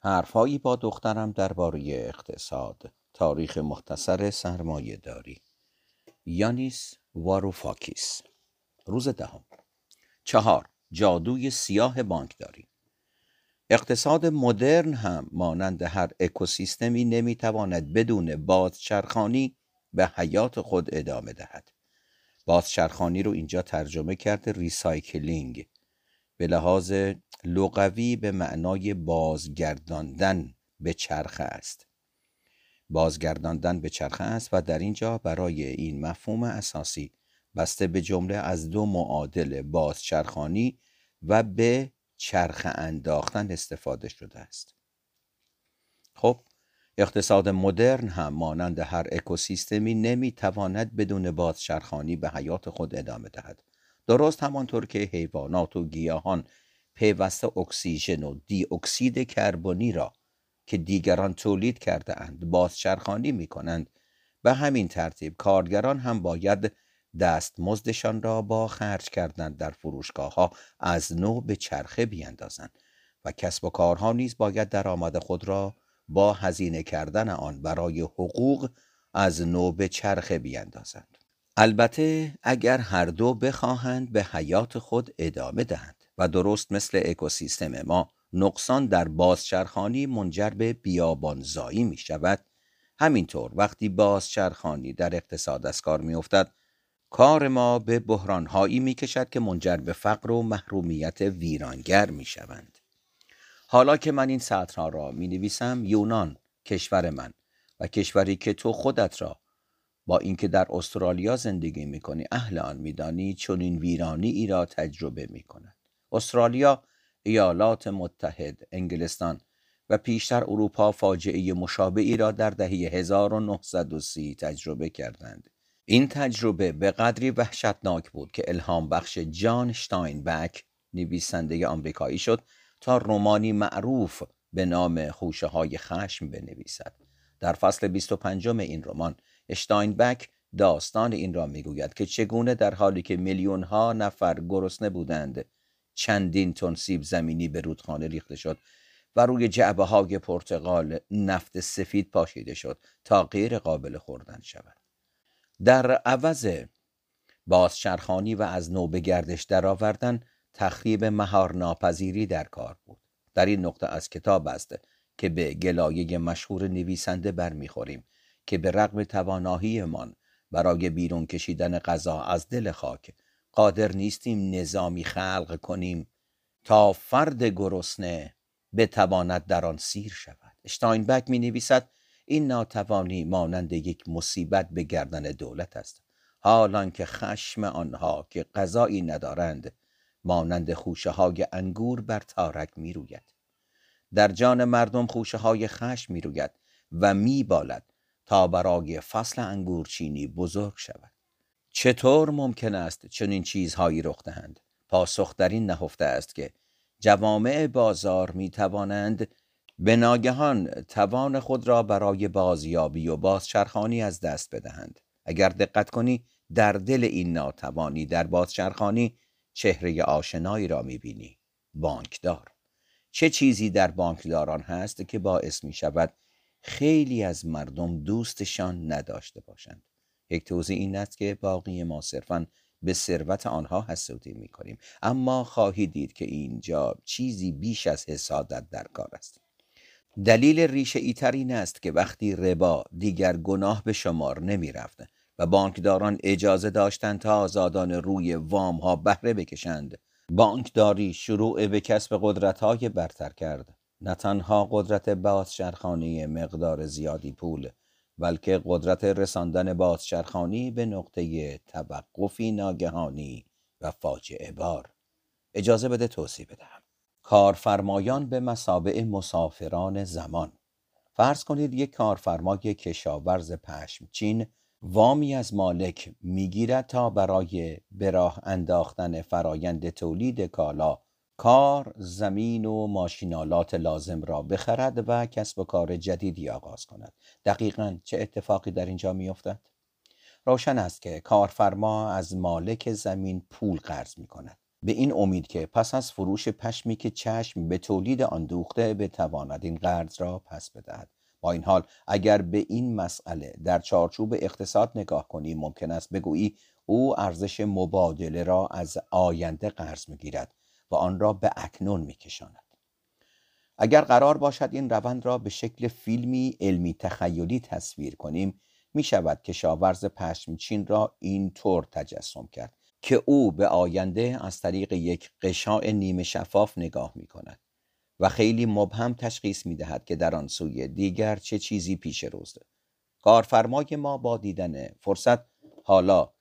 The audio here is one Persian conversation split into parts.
حرفهایی با دخترم درباره اقتصاد تاریخ مختصر سرمایه داری یانیس واروفاکیس. روز دهم. چهار. جادوی سیاه بانکداری. اقتصاد مدرن هم مانند هر اکوسیستمی نمی‌تواند بدون بازچرخانی به حیات خود ادامه دهد. بازچرخانی رو اینجا ترجمه کرده recycling. به لحاظ لغوی به معنای بازگرداندن به چرخه است. بازگرداندن به چرخه است و در اینجا برای این مفهوم اساسی بسته به جمله از دو معادل بازچرخانی و به چرخه انداختن استفاده شده است. خب اقتصاد مدرن هم مانند هر اکوسیستمی نمی‌تواند بدون بازچرخانی به حیات خود ادامه دهد. درست همانطور که حیوانات و گیاهان پیوسته اکسیژن و دی اکسید کربنی را که دیگران تولید کرده اند بازچرخانی می کنند. به همین ترتیب کارگران هم باید دستمزدشان را با خرج کردن در فروشگاه ها از نو به چرخه بیندازند و کسب و کارها نیز باید درآمد خود را با هزینه کردن آن برای حقوق از نو به چرخه بیندازند. البته اگر هر دو بخواهند به حیات خود ادامه دهند و درست مثل اکوسیستم ما نقصان در بازچرخانی منجر به بیابانزایی می شود همینطور وقتی بازچرخانی در اقتصاد از کار می افتد کار ما به بحرانهایی می کشد که منجر به فقر و محرومیت ویرانگر می شوند حالا که من این سطرها را می نویسم یونان کشور من و کشوری که تو خودت را با اینکه در استرالیا زندگی می‌کنی اهل آن میدانی چون این ویرانی ای را تجربه می کند استرالیا ایالات متحد انگلستان و پیشتر اروپا فاجعه مشابه ای را در دهه 1930 تجربه کردند. این تجربه به قدری وحشتناک بود که الهام بخش جان شتاینبک نویسنده آمریکایی شد تا رومانی معروف به نام خوشه های خشم بنویسد. در فصل 25 این رمان شتاینبک داستان این را می‌گوید که چگونه در حالی که میلیون ها نفر گرسنه بودند چندین تن سیب زمینی به رودخانه ریخته شد و روی جعبه های پرتغال نفت سفید پاشیده شد تا غیر قابل خوردن شود. در عوض بازچرخانی و از نو به گردش درآوردن تخریب مهار ناپذیری در کار بود. در این نقطه از کتاب است که به گلایه مشهور نویسنده برمیخوریم. که به رغم تواناییمان برای بیرون کشیدن غذا از دل خاک قادر نیستیم نظامی خلق کنیم تا فرد گرسنه بتواند در آن سیر شود اشتاینبک می نویسد این ناتوانی مانند یک مصیبت به گردن دولت است حالان که خشم آنها که غذایی ندارند مانند خوشه های انگور بر تارک می روید. در جان مردم خوشه های خشم می روید و می بالد تا برای فصل انگورچینی بزرگ شود. چطور ممکن است چنین چیزهایی رخ دهند؟ پاسخ در این نهفته است که جوامع بازار می توانند به ناگهان توان خود را برای بازیابی و بازچرخانی از دست بدهند. اگر دقت کنی در دل این ناتوانی در بازچرخانی چهره آشنایی را می‌بینی بانکدار. چه چیزی در بانکداران هست که باعث می شود خیلی از مردم دوستشان نداشته باشند. یک توضیح این است که باقی ما صرفا به ثروت آنها حسودی می کنیم اما خواهید دید که اینجا چیزی بیش از حسادت در کار است. دلیل ریشه ایتر این است که وقتی ربا دیگر گناه به شمار نمی رفت و بانکداران اجازه داشتند تا آزادان روی وام ها بهره بکشند بانکداری شروع به کسب قدرت های برتر کرد. نه تنها قدرت بازشرخانی مقدار زیادی پول بلکه قدرت رساندن بازشرخانی به نقطه توقفی ناگهانی و فاجعه بار. اجازه بده توضیح بدهم. کارفرمایان به مسابع مسافران زمان. فرض کنید یک کارفرمای کشاورز پشمچین وامی از مالک می‌گیرد تا برای به راه انداختن فرایند تولید کالا کار زمین و ماشینالات لازم را بخرد و کسب و کار جدیدی آغاز کند. دقیقا چه اتفاقی در اینجا میافتد؟ روشن است که کارفرما از مالک زمین پول قرض می کند به این امید که پس از فروش پشمی که چشم به تولید آن دوخته بتواند این قرض را پس بدهد. با این حال اگر به این مسئله در چارچوب اقتصاد نگاه کنی ممکن است بگویی او ارزش مبادله را از آینده قرض می‌گیرد. و آن را به اکنون میکشاند. اگر قرار باشد این روند را به شکل فیلمی علمی تخیلی تصویر کنیم می شود کشاورز پشمچین را اینطور تجسم کرد که او به آینده از طریق یک قشاع نیمه شفاف نگاه می کند و خیلی مبهم تشخیص می دهد که در آن سوی دیگر چه چیزی پیش روزه. کارفرمای ما با دیدن فرصت حالا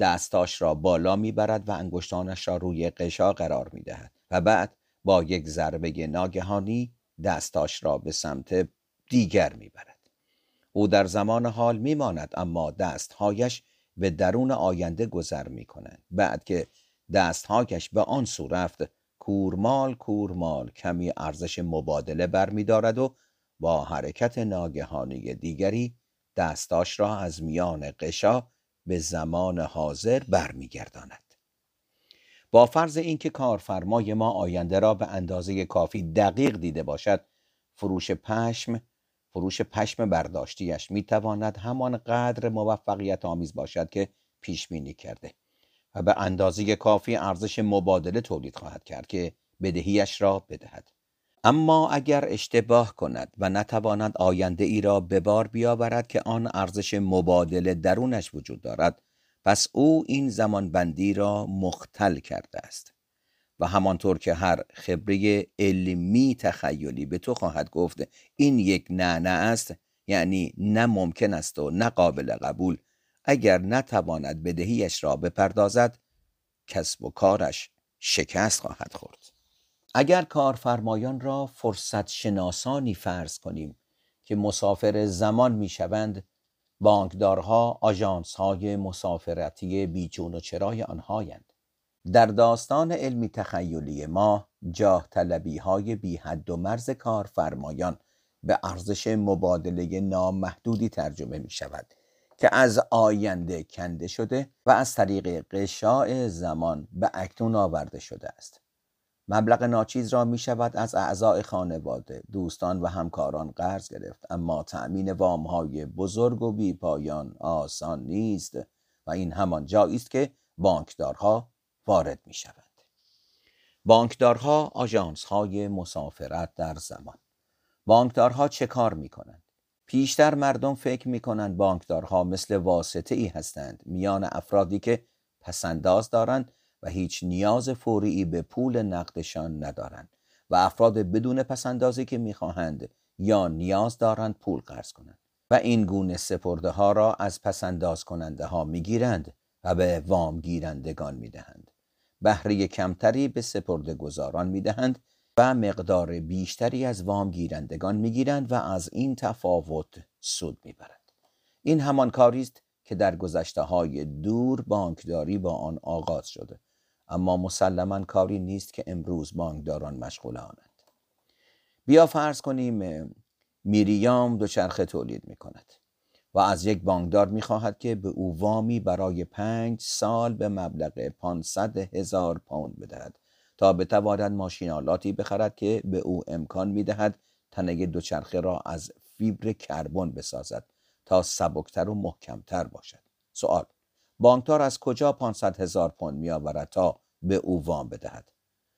دستاش را بالا می‌برد و انگشتانش را روی قشا قرار می دهد و بعد با یک ضربه ناگهانی دستاش را به سمت دیگر می‌برد. او در زمان حال میماند اما دستهایش به درون آینده گذر می کنند بعد که دستهایش به آن سو رفت کورمال کورمال کمی ارزش مبادله برمیدارد و با حرکت ناگهانی دیگری دستاش را از میان قشا به زمان حاضر برمیگرداند. با فرض اینکه کارفرمای ما آینده را به اندازه کافی دقیق دیده باشد فروش پشم فروش پشم برداشتیش می‌تواند همان قدر موفقیت آمیز باشد که پیش بینی کرده و به اندازه کافی ارزش مبادله تولید خواهد کرد که بدهیش را بدهد. اما اگر اشتباه کند و نتواند آینده ای را به بار بیاورد که آن ارزش مبادله درونش وجود دارد پس او این زمان بندی را مختل کرده است. و همانطور که هر خبره علمی تخیلی به تو خواهد گفت این یک نه است یعنی نه ممکن است و نه قابل قبول. اگر نتواند بدهیش را بپردازد کسب و کارش شکست خواهد خورد. اگر کارفرمایان را فرصت شناسانی فرض کنیم که مسافر زمان می‌شوند بانکدارها های مسافرتی بیچون و چرای آنهایند. در داستان علمی تخیلی ما جاه طلبی های بی حد و مرز کارفرمایان به ارزش مبادله نامحدودی ترجمه می شود که از آینده کنده شده و از طریق قشاع زمان به اکنون آورده شده است. مبلغ ناچیز را می شود از اعضای خانواده، دوستان و همکاران قرض گرفت اما تأمین های بزرگ و بی پایان آسان نیست و این همان جایی است که بانکدارها وارد می شوند. بانکدارها آژانس های مسافرت در زمان بانکدارها چه کار می کنند؟ پیشتر مردم فکر می کنند بانکدارها مثل واسطه ای هستند میان افرادی که پسنداز دارند و هیچ نیاز فوری به پول نقدشان ندارند و افراد بدون پسندازی که می‌خواهند یا نیاز دارند پول قرض کنند و این گونه سپرده ها را از پسنداز کننده ها می‌گیرند و به وام گیرندگان می‌دهند. بهره کمتری به سپرده گذاران می‌دهند و مقدار بیشتری از وام گیرندگان می‌گیرند و از این تفاوت سود می‌برند. این همان کاری است که در گذشته های دور بانکداری با آن آغاز شده. اما مسلما کاری نیست که امروز بانکداران مشغول آنند. بیا فرض کنیم میریام دوچرخه تولید می کند و از یک بانکدار می خواهد که به او وامی برای پنج سال به مبلغ 500 هزار پوند بدهد تا بتواند ماشینالاتی بخرد که به او امکان می دهد تنه دوچرخه را از فیبر کربن بسازد تا سبکتر و محکمتر باشد. سوال بانکدار از کجا 500 هزار پوند میآورد تا به او وام بدهد؟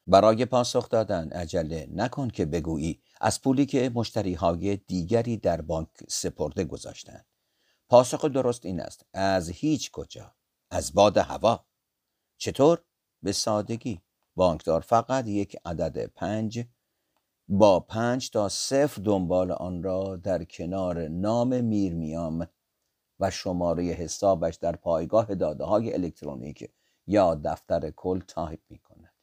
برای پاسخ دادن عجله نکن که بگویی از پولی که مشتری های دیگری در بانک سپرده گذاشتند. پاسخ درست این است از هیچ کجا؟ از باد هوا. چطور؟ به سادگی. بانکدار فقط یک عدد پنج با پنج تا صفر دنبال آن را در کنار نام میرمیام و شماره حسابش در پایگاه داده های الکترونیک یا دفتر کل تایپ می کند.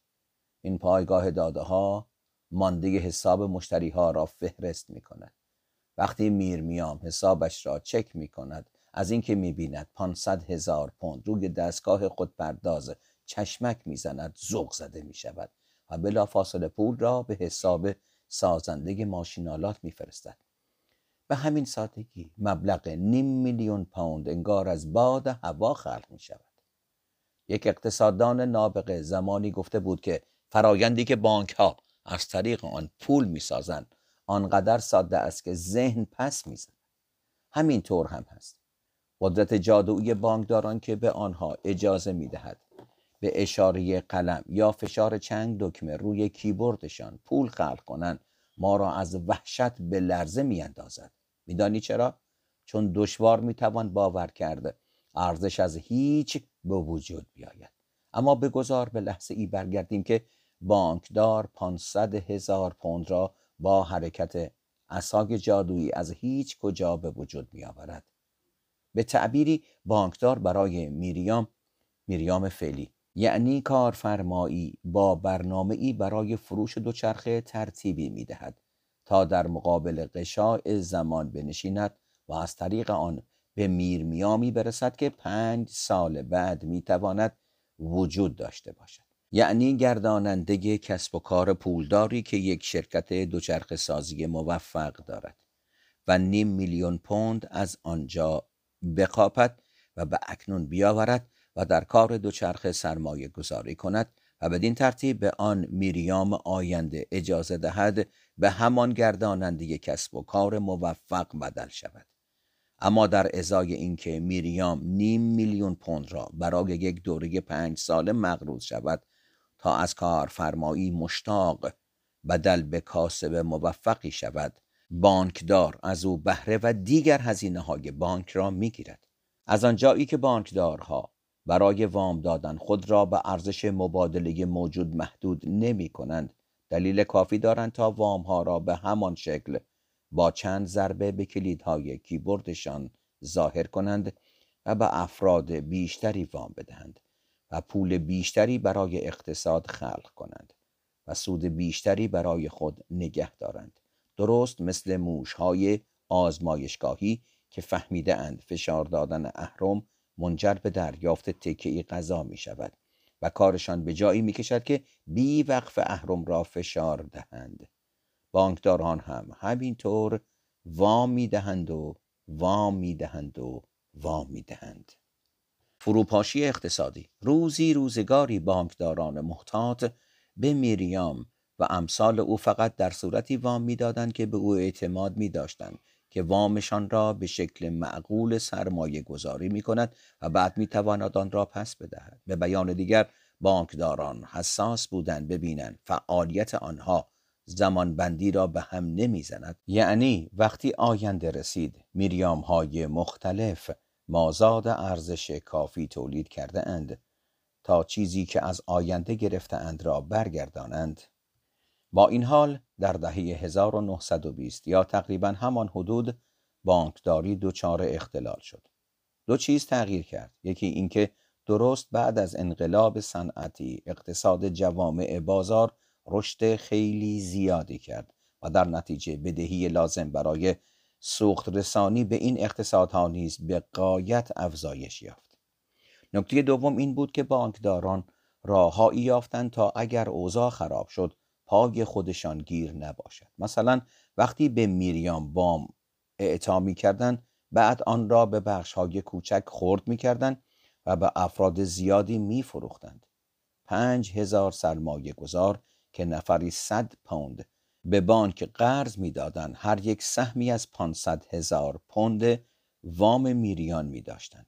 این پایگاه داده ها مانده حساب مشتری ها را فهرست می کند. وقتی میر میام حسابش را چک می کند از اینکه می بیند 500 هزار پوند روی دستگاه خود پرداز چشمک می‌زند ذوق زده می شود و بلا فاصله پول را به حساب سازنده ماشینالات میفرستد به همین سادگی مبلغ نیم میلیون پوند انگار از باد هوا خلق می شود یک اقتصاددان نابغه زمانی گفته بود که فرایندی که بانک ها از طریق آن پول می‌سازند آنقدر ساده است که ذهن پس می‌زند. همین طور هم هست. قدرت جادویی بانکداران که به آنها اجازه می‌دهد به اشاره قلم یا فشار چند دکمه روی کیبوردشان پول خلق کنند ما را از وحشت به لرزه میاندازد. میدانی چرا؟ چون دشوار می‌توان باور کرده. ارزش از هیچ به وجود بیاید. اما بگذار به لحظه ای برگردیم که بانکدار 500 هزار پوند را با حرکت اساگ جادویی از هیچ کجا به وجود می آورد. به تعبیری بانکدار برای میریام میریام فعلی. یعنی کارفرمایی با برنامه ای برای فروش دوچرخه ترتیبی می دهد تا در مقابل قشاع زمان بنشیند و از طریق آن به میرمیامی برسد که پنج سال بعد می تواند وجود داشته باشد. یعنی گرداننده کسب و کار پولداری که یک شرکت دوچرخه سازی موفق دارد و نیم میلیون پوند از آنجا بقاپد و به اکنون بیاورد و در کار دوچرخه سرمایه گذاری کند و بدین ترتیب به آن میریام آینده اجازه دهد به همان گرداننده کسب و کار موفق بدل شود. اما در ازای اینکه میریام نیم میلیون پوند را برای یک دوره پنج ساله مقروض شود تا از کارفرمایی مشتاق بدل به کاسب موفقی شود بانکدار از او بهره و دیگر هزینه های بانک را می‌گیرد. از آنجایی که بانکدارها برای وام دادن. خود را به ارزش مبادله موجود محدود نمی کنند. دلیل کافی دارند تا وام ها را به همان شکل با چند ضربه به کلیدهای کیبوردشان ظاهر کنند و به افراد بیشتری وام بدهند و پول بیشتری برای اقتصاد خلق کنند و سود بیشتری برای خود نگه دارند. درست مثل موشهای آزمایشگاهی که فهمیده اند فشار دادن اهرم منجر به دریافت تکه غذا می شود و کارشان به جایی می کشد که بی وقف اهرم را فشار دهند. بانکداران هم همینطور وام می دهند و وام می دهند و وام می دهند. فروپاشی اقتصادی روزی روزگاری بانکداران محتاط به میریام و امثال او فقط در صورتی وام می‌دادند که به او اعتماد می داشتند. که وامشان را به شکل معقول سرمایه گذاری می کند و بعد می تواند آن را پس بدهد. به بیان دیگر بانکداران حساس بودند ببینند فعالیت آنها زمان بندی را به هم نمی‌زند. یعنی وقتی آینده رسید میریام های مختلف مازاد ارزش کافی تولید کرده اند تا چیزی که از آینده گرفته اند را برگردانند. با این حال در دهه 1920 یا تقریبا همان حدود بانکداری دچار اختلال شد. دو چیز تغییر کرد. یکی اینکه درست بعد از انقلاب صنعتی اقتصاد جوامع بازار رشد خیلی زیادی کرد و در نتیجه بدهی لازم برای سوخت رسانی به این اقتصادها نیز به قایت افزایش یافت. نکته دوم این بود که بانکداران راههایی یافتند تا اگر اوضاع خراب شد پای خودشان گیر نباشد مثلا وقتی به میریام بام اعطا می‌کردند بعد آن را به بخش های کوچک خرد می‌کردند و به افراد زیادی میفروختند پنج هزار سرمایه گذار که نفری صد پوند به بانک قرض می‌دادند هر یک سهمی از 500 هزار پوند وام میریان می داشتند.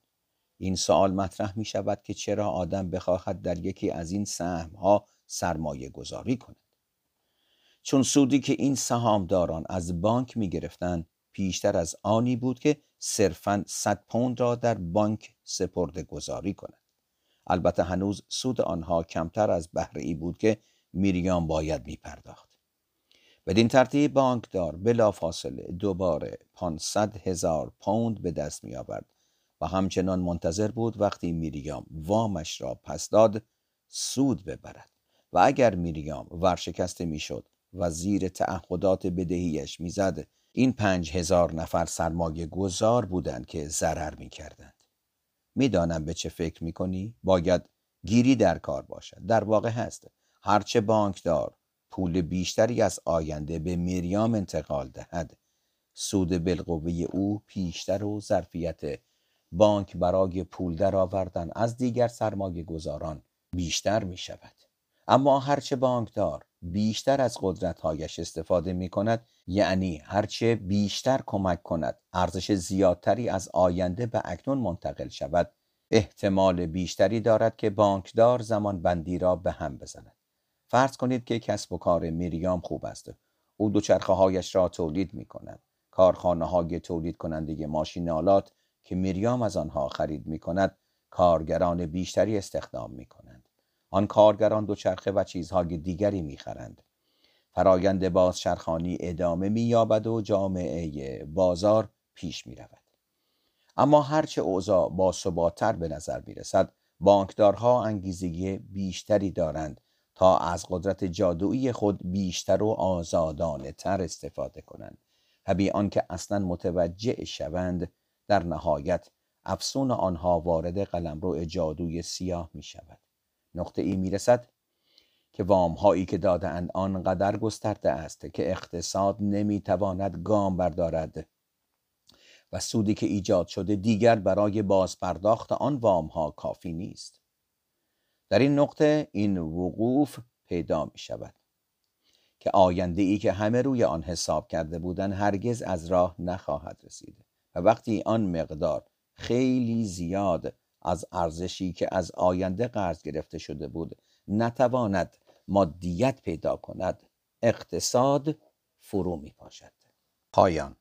این سوال مطرح می شود که چرا آدم بخواهد در یکی از این سهم ها سرمایه گذاری کند. چون سودی که این سهامداران از بانک می گرفتن پیشتر از آنی بود که صرفا 100 پوند را در بانک سپرده گذاری کند. البته هنوز سود آنها کمتر از بهره ای بود که میریان باید می پرداخت. بدین ترتیب بانکدار بلافاصله دوباره 500 هزار پوند به دست می آورد و همچنان منتظر بود وقتی میریام وامش را پس داد سود ببرد و اگر میریام ورشکسته می‌شد و زیر تعهدات بدهیش می‌زد این پنج هزار نفر سرمایه گذار بودند که ضرر می کردند. می‌دانم به چه فکر می کنی؟ باید گیری در کار باشد. در واقع هست. هرچه بانکدار پول بیشتری از آینده به میریام انتقال دهد سود بالقوه او پیشتر و ظرفیت بانک برای پول درآوردن از دیگر سرمایه گذاران بیشتر می شود. اما هرچه بانکدار بیشتر از قدرتهایش استفاده می کند یعنی هرچه بیشتر کمک کند ارزش زیادتری از آینده به اکنون منتقل شود. احتمال بیشتری دارد که بانکدار زمان بندی را به هم بزند. فرض کنید که کسب و کار میریام خوب است. او دوچرخه هایش را تولید می کند کارخانه های تولید کننده ماشینالات که میریام از آنها خرید می کند کارگران بیشتری استخدام می کنند آن کارگران دوچرخه و چیزهای دیگری می خرند فرایند بازچرخانی ادامه می یابد و جامعه بازار پیش می رود. اما هرچه اوضاع با ثباتتر به نظر می رسد بانکدارها انگیزه بیشتری دارند تا از قدرت جادویی خود بیشتر و آزادانه تر استفاده کنند. و بی آنکه اصلا متوجه شوند در نهایت افسون آنها وارد قلمرو جادوی سیاه می شود نقطه ای می رسد که وام هایی که دادند آنقدر گسترده است که اقتصاد نمی تواند گام بردارد و سودی که ایجاد شده دیگر برای بازپرداخت آن وام ها کافی نیست. در این نقطه این وقوف پیدا می شود که آینده ای که همه روی آن حساب کرده بودند هرگز از راه نخواهد رسید و وقتی آن مقدار خیلی زیاد از ارزشی که از آینده قرض گرفته شده بود نتواند مادیت پیدا کند اقتصاد فرو می پاشد پایان.